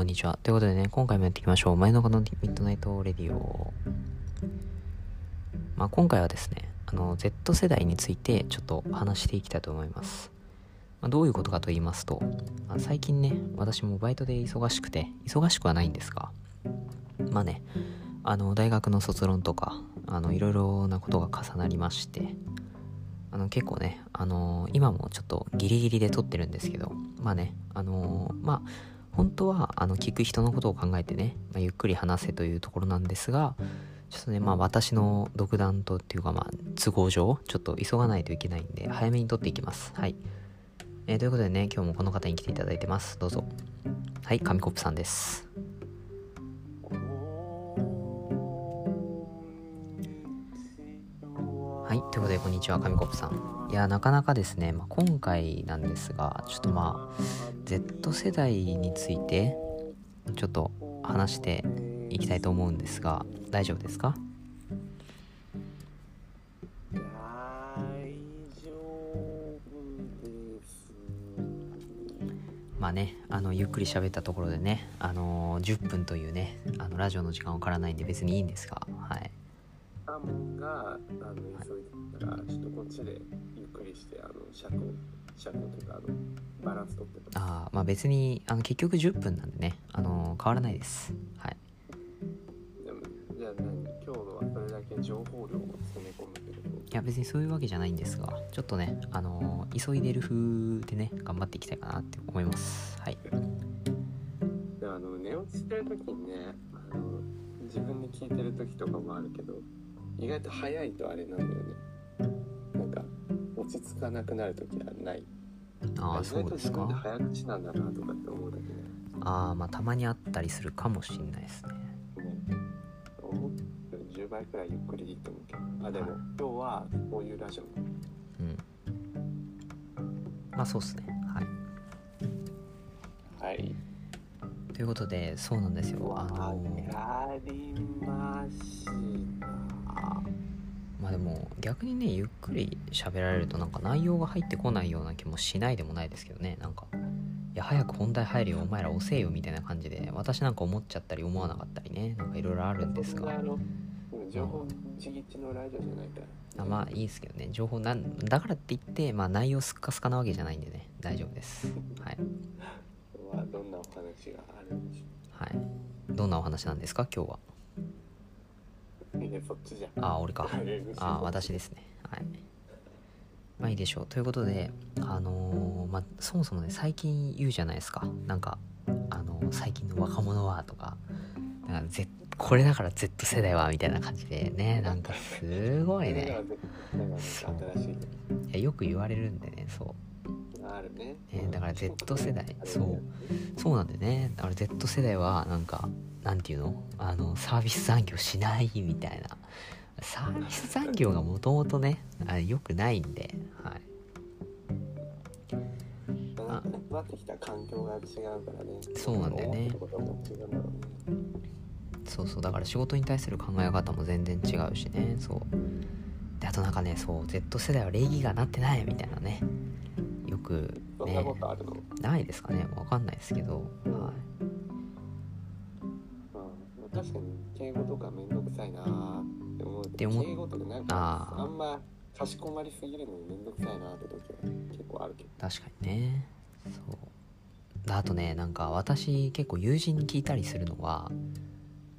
こんにちは。ということでね、今回もやっていきましょう。前の方の Midnight Radio。まあ、今回はですね、あの、Z 世代についてちょっと話していきたいと思います。まあ、どういうことかと言いますと、まあ、最近ね、私もバイトで忙しくて、忙しくはないんですが、まあね、あの、大学の卒論とか、あの、いろいろなことが重なりまして、あの結構ね、あの、今もちょっとギリギリで撮ってるんですけど、まあね、あの、まあ、本当はあの聞く人のことを考えてね、まあ、ゆっくり話せというところなんですがちょっとねまあ私の独断とっていうかまあ都合上ちょっと急がないといけないんで早めに撮っていきます。はい、えー、ということでね今日もこの方に来ていただいてます。どうぞ。はい紙コップさんです。はいということでこんにちは。紙コップさん。いやなかなかですね、まあ、今回なんですがちょっとまあ Z 世代についてちょっと話していきたいと思うんですが大丈夫ですか？まあね、あのゆっくり喋ったところでね、あの、10分というねあのラジオの時間をからないんで別にいいんですが、はい。がちでゆっくりしてあの尺を尺というかあのバランス取ってああまあ別にあの結局10分なんでね。あの変わらないです。はい。でもじゃあ何今日のはそれだけ情報量を詰め込むってこと？いや別にそういうわけじゃないんですがちょっとねあの急いでる風でね頑張っていきたいかなって思います。はい。であの寝落ちしてる時にねあの自分で聞いてる時とかもあるけど意外と早いとあれなんだよねち着かなくなる時はない。ああそうですか。早口なんだなとかって思うだけでああまあたまにあったりするかもしんないですね。ね思ってる10倍くらいゆっくりでいいと思うけど。あでも、はい、今日はこういうラジオ。うん。まあそうっすね。はい。はい。ということでそうなんですよ。あのー、かりましたまあでも逆にねゆっくり喋られるとなんか内容が入ってこないような気もしないでもないですけどね。なんかいや早く本題入るよお前ら押せよみたいな感じで私なんか思っちゃったり思わなかったりね。なんかいろいろあるんですが。情報ちぎちのラジオじゃないから。あまあいいですけどね。情報なんだからって言ってまあ内容すっかすかなわけじゃないんでね。大丈夫です。はい。どんなお話があるんでしょう。はい。どんなお話なんですか今日はそっちじゃん。あ俺か。あ私ですね。はい。まあいいでしょう。ということであのー、まあそもそもね最近言うじゃないですか。なんかあのー、最近の若者はとか。なんか Z これだから Z 世代はみたいな感じでね なんかすごいね。いやよく言われるんでねそうあるね、えー、だから Z 世代。そう。そう。なんでね。だから Z 世代はなんかなんていうの？あのサービス残業しないみたいな。サービス残業がもともとねあ良くないんで。はい。なってきた環境が違うからね。そうなんだよね。そうそう。だから仕事に対する考え方も全然違うしね。そう。であとなんかねそう Z 世代は礼儀がなってないみたいなね。よくねないですかねわかんないですけどはい。確かに敬語とかめんどくさいなって思う。けど敬語とかなんかあんまかしこまりすぎるのにめんどくさいなって時は結構あるけど。確かにね。そう。あとねなんか私結構友人に聞いたりするのは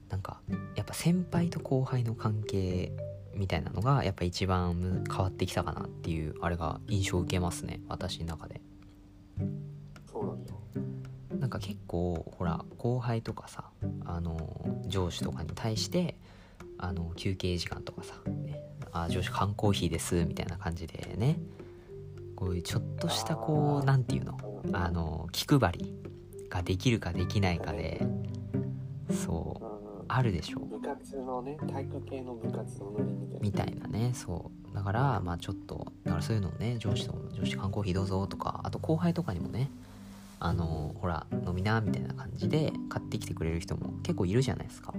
なんかやっぱ先輩と後輩の関係みたいなのがやっぱ一番変わってきたかなっていうあれが印象を受けますね私の中で。そうなんだなんか結構ほら後輩とかさあの上司とかに対してあの休憩時間とかさ、ね、あ上司缶コーヒーですみたいな感じでねこういうちょっとしたこう何て言うのあの気配りができるかできないかでそうあるでしょのね体育系の部活のノリみたいな。みたいなねそう。だからまあちょっとだからそういうのをね上司と上司缶コーヒーどうぞとかあと後輩とかにもねあのほら飲みなみたいな感じで買ってきてくれる人も結構いるじゃないですか。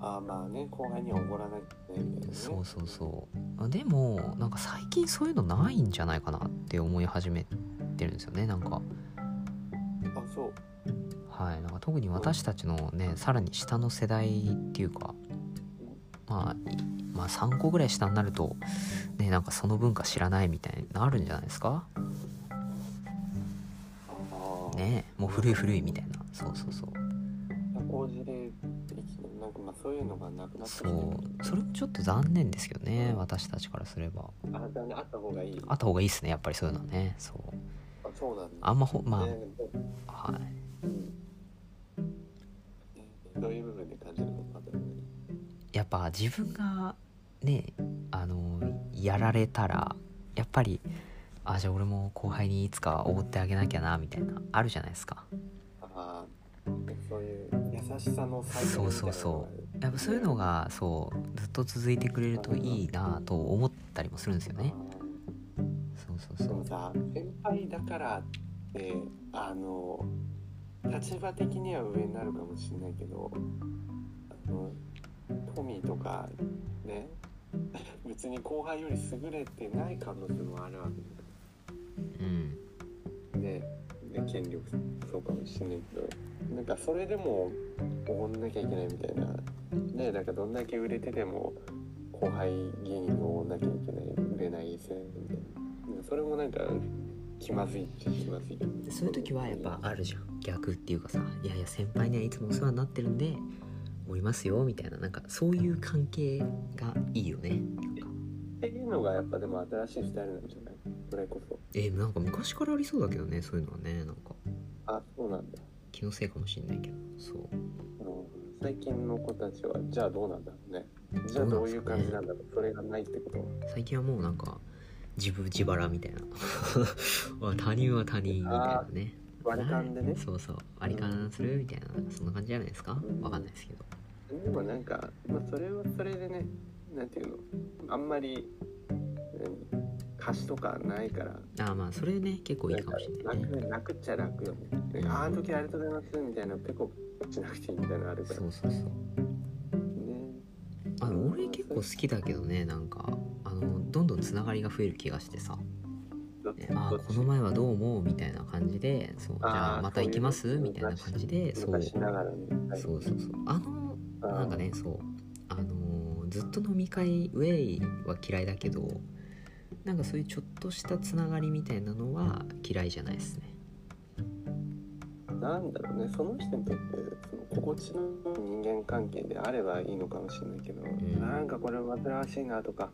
ああまあね後輩にはおごらないとねみたいな、ね、そうそうそう。でもなんか最近そういうのないんじゃないかなって思い始めてるんですよねなんか。あそうはいなんか特に私たちのねさらに下の世代っていうかまあいまあ3個ぐらい下になるとねなんかその文化知らないみたいになるんじゃないですか？ねもう古い古いみたいな。そうそうそう。そういうのがなくなってきてる。そう。それもちょっと残念ですけどね私たちからすれば。ああった方がいい。あった方がいいっすねやっぱりそういうのはね。そう。あそうなんだ。あんまほまねあはい。うんどういう部分で感じるのかとやっぱ自分がねあのやられたらやっぱりあじゃあ俺も後輩にいつかおごってあげなきゃなみたいなあるじゃないですか。ああそういう優しさのそうそうそう。やっぱそういうのがそうずっと続いてくれるといいなと思ったりもするんですよね。そうそうでそう。もさ先輩だからってあの立場的には上になるかもしれないけどあのトミーとかね 別に後輩より優れてない可能性もあるわけうん。でで権力そうかもしれないけどなんかそれでもおごんなきゃいけないみたいな。ねなんかどんだけ売れてても後輩芸人をおごんなきゃいけない売れないせみたいな。それもなんか気まずいっちゃ気まずいそういう時はやっぱあるじゃん逆っていうかさいやいや先輩にはいつもお世話になってるんでおりますよみたいななんかそういう関係がいいよね。っていうのがやっぱでも新しいスタイルなんじゃない？それこそ。えーなんか昔からありそうだけどねそういうのはねなんか。あそうなんだ。気のせいかもしんないけどそう。あの最近の子たちはじゃあどうなんだろうね。じゃあどういう感じなんだろう。それがないってこと？最近はもうなんか自分自腹みたいな。まあ他人は他人みたいなね割り勘でね。そうそう。割り勘するみたいなそんな感じじゃないですか？うんわかんないですけど。でもなんか、まあ、それはそれでねなんていうの？あんまり何貸しとかないから。ああまあそれね結構いいかもしれないね。楽楽っちゃ楽よね。ああの時ありがとうございますみたいなペコしなくていいみたいなのあるから。そうそうそう。ね。あの俺結構好きだけどねなんかあのどんどんつながりが増える気がしてさねあこの前はどうもみたいな感じでそうじゃあまた行きます？みたいな感じでそう。昔ながらに、はいそうそうそう。あのなんかねそう。あのーずっと飲み会ウェイは嫌いだけどなんかそういうちょっとしたつながりみたいなのは嫌いじゃないですね。なんだろうね。その人にとってその心地の人間関係であればいいのかもしれないけど、ん。なんかこれ煩わしいなとか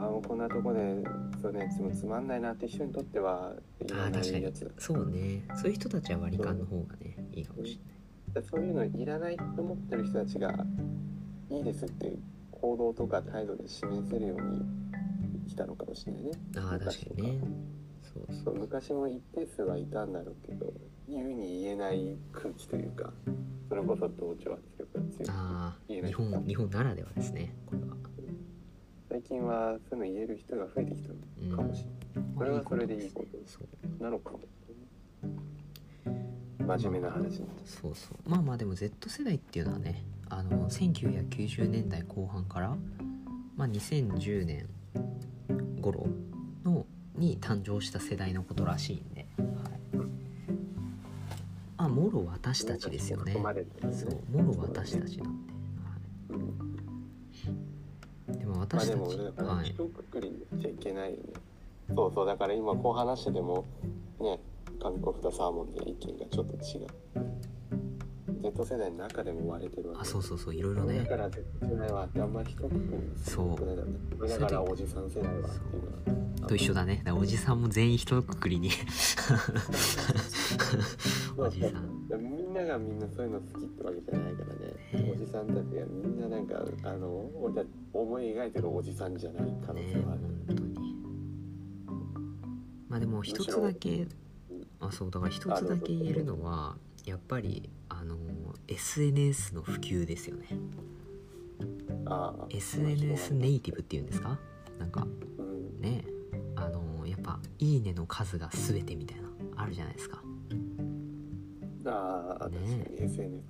あもうこんなとこでそうねつまんないなって人にとってはいらないやつ。だそうね。そういう人たちは割り勘の方がねいいかもしそういうのいらないと思ってる人たちがいいですって行動とか態度で示せるように来たのかもしれないね。れないああ確かにね。そうそそう昔も一定数はいたんだろうけど言うに言えない空気というかそれこそ同調圧力が強いああ言えない。日本日本ならではですねこれは最近はそういうの言える人が増えてきたうん。のかもしれない、それはそれでいいことなのかも。真面目な話にそうそう。まあまあでも Z 世代っていうのはねあの1990年代後半から、まあ、2010年頃のに誕生した世代のことらしいんで、はい、あもろ私たちですよね。そうもろ私たちなんで、はい、でもまあでもだからはい。一括りにしちゃいけないよね、そうそうだから今こう話しててもね紙コフとサーモンで意見がちょっと違う。Z 世代の中でも割れてるわけ。あそうそうそういろいろだねから Z 世代はあんまり一括りにそうくないだねだからおじさん世代はっていうのは。と一緒だね。おじさんも全員一括りに。おじさん。みんながみんなそういうの好きってわけじゃないからね。ねおじさんたちがみんななんかあの俺たち思い描いてるおじさんじゃない可能ね性はある、本当に。まあでも一つだけあそうだから一つだけ言えるのはやっぱりあの SNS の普及ですよね。SNS ネイティブっていうんですか？なんかうん。ねあのやっぱ「いいね」の数が全てみたいなあるじゃないですか。あね SNS ね。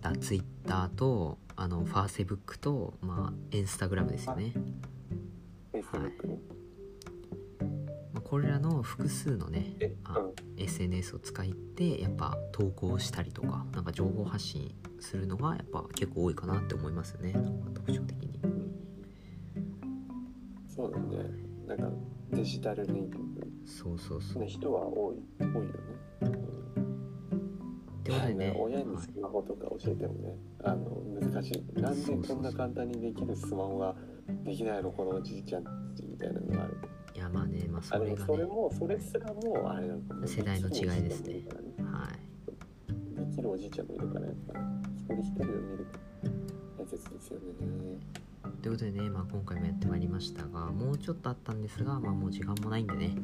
だ Twitter とあのファーセブックとまあインスタグラムですよね、Facebook ねまあ、ここれらの複数のねえ？あ SNS を使ってやっぱ投稿したりとかなんか情報発信するのがやっぱ結構多いかなって思いますよね。なんか特徴的に。うんそうだね。なんかデジタルネイティそうそうそう。人は多い多いよね、ってことでね。親にはいスマホとか教えてもね、あの難しい。なんでこんな簡単にできるスマホができないのこのおじいちゃんみたいなのがある。いやまあねまあそれがね。それもそれすらもあれなのかも世代の違いですね。ねはい。できるおじいちゃんもいるからやっぱり。一人一人を見る大切ですよね。ということでね、まあ、今回もやってまいりましたがもうちょっとあったんですが、まあ、もう時間もないんでね。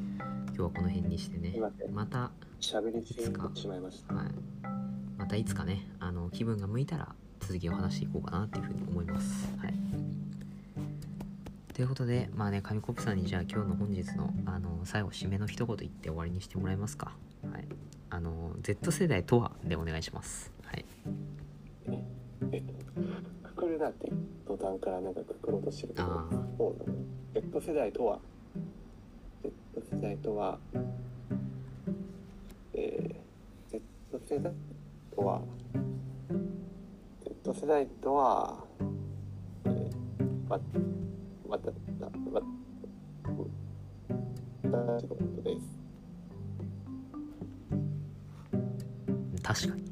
今日はこの辺にしてね。また喋りすぎてしまいました。はい、またいつかねあの気分が向いたら続きを話していこうかなっていうふうに思います。はい、ということでまあね紙コップさんにじゃあ今日の本日のあの最後締めの一言言って終わりにしてもらえますか。はい、あの Z 世代とはでお願いします。はい、えっとくくるなって途端からなんかくくろうとしてるけど Z 世代とは？Z 世代とは？えー、Z 世代？とは。Z 世代とはえー、ままたわわ私のことです。確かに。